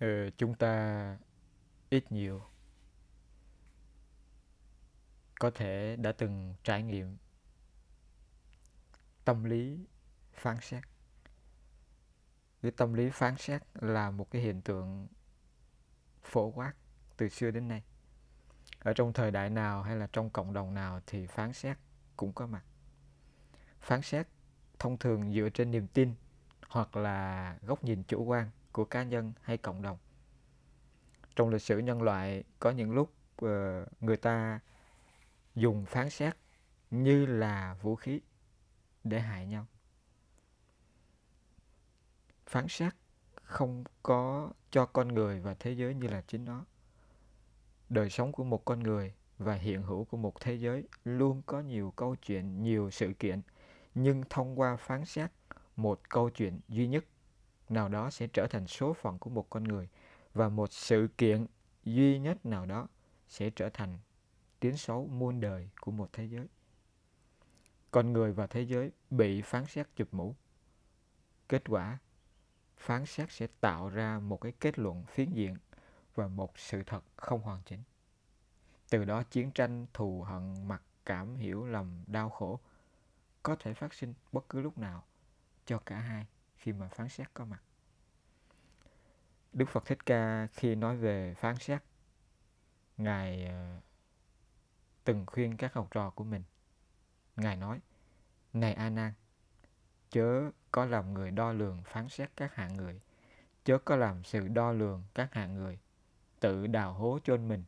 ừ, chúng ta ít nhiều có thể đã từng trải nghiệm tâm lý phán xét. Cái tâm lý phán xét là một cái hiện tượng phổ quát từ xưa đến nay. Ở trong thời đại nào hay là trong cộng đồng nào thì phán xét cũng có mặt. Phán xét thông thường dựa trên niềm tin hoặc là góc nhìn chủ quan của cá nhân hay cộng đồng. Trong lịch sử nhân loại, có những lúc ờ, người ta dùng phán xét như là vũ khí để hại nhau. Phán xét không có cho con người và thế giới như là chính nó. Đời sống của một con người và hiện hữu của một thế giới luôn có nhiều câu chuyện, nhiều sự kiện, nhưng thông qua phán xét, một câu chuyện duy nhất nào đó sẽ trở thành số phận của một con người, và một sự kiện duy nhất nào đó sẽ trở thành tiếng xấu muôn đời của một thế giới. Con người và thế giới bị phán xét chụp mũ. Kết quả, phán xét sẽ tạo ra một cái kết luận phiến diện và một sự thật không hoàn chỉnh. Từ đó chiến tranh thù hận, mặc cảm, hiểu lầm, đau khổ có thể phát sinh bất cứ lúc nào cho cả hai khi mà phán xét có mặt. Đức phật thích ca khi nói về phán xét, ngài ờ, từng khuyên các học trò của mình. Ngài nói, này a nan, chớ có làm người đo lường phán xét các hạng người. Chớ có làm sự đo lường các hạng người. Tự đào hố chôn mình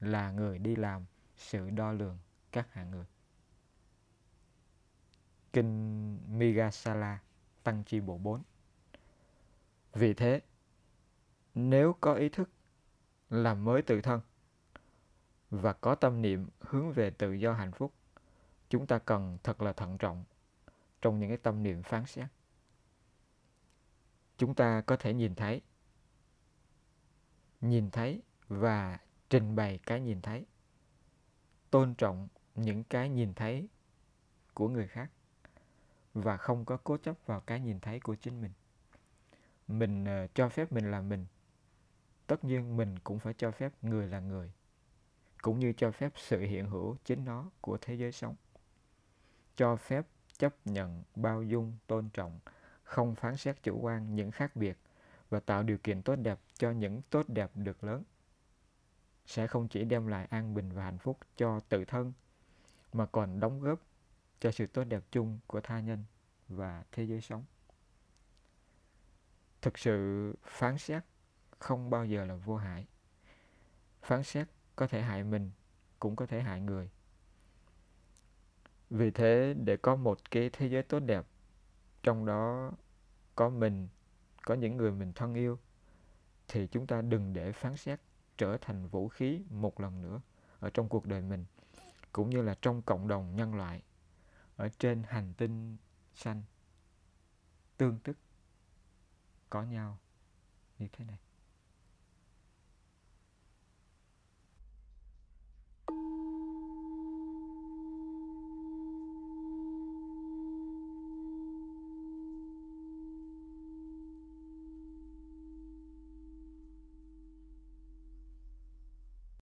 là người đi làm sự đo lường các hạng người. Kinh Migasala tăng chi bộ 4 vì thế, nếu có ý thức làm mới tự thân và có tâm niệm hướng về tự do hạnh phúc, chúng ta cần thật là thận trọng trong những cái tâm niệm phán xét. Chúng ta có thể nhìn thấy nhìn thấy và trình bày cái nhìn thấy, tôn trọng những cái nhìn thấy của người khác và không có cố chấp vào cái nhìn thấy của chính mình. Mình uh, cho phép mình là mình. Tất nhiên mình cũng phải cho phép người là người cũng như cho phép sự hiện hữu chính nó của thế giới sống. Cho phép chấp nhận bao dung tôn trọng không phán xét chủ quan những khác biệt và tạo điều kiện tốt đẹp cho những tốt đẹp được lớn. Sẽ không chỉ đem lại an bình và hạnh phúc cho tự thân mà còn đóng góp cho sự tốt đẹp chung của tha nhân và thế giới sống. Thực sự, phán xét không bao giờ là vô hại. Phán xét có thể hại mình, cũng có thể hại người. Vì thế, để có một cái thế giới tốt đẹp, trong đó có mình, có những người mình thân yêu, thì chúng ta đừng để phán xét trở thành vũ khí một lần nữa ở trong cuộc đời mình, cũng như là trong cộng đồng nhân loại ở trên hành tinh xanh. Tương tức. Có nhau. Như thế này.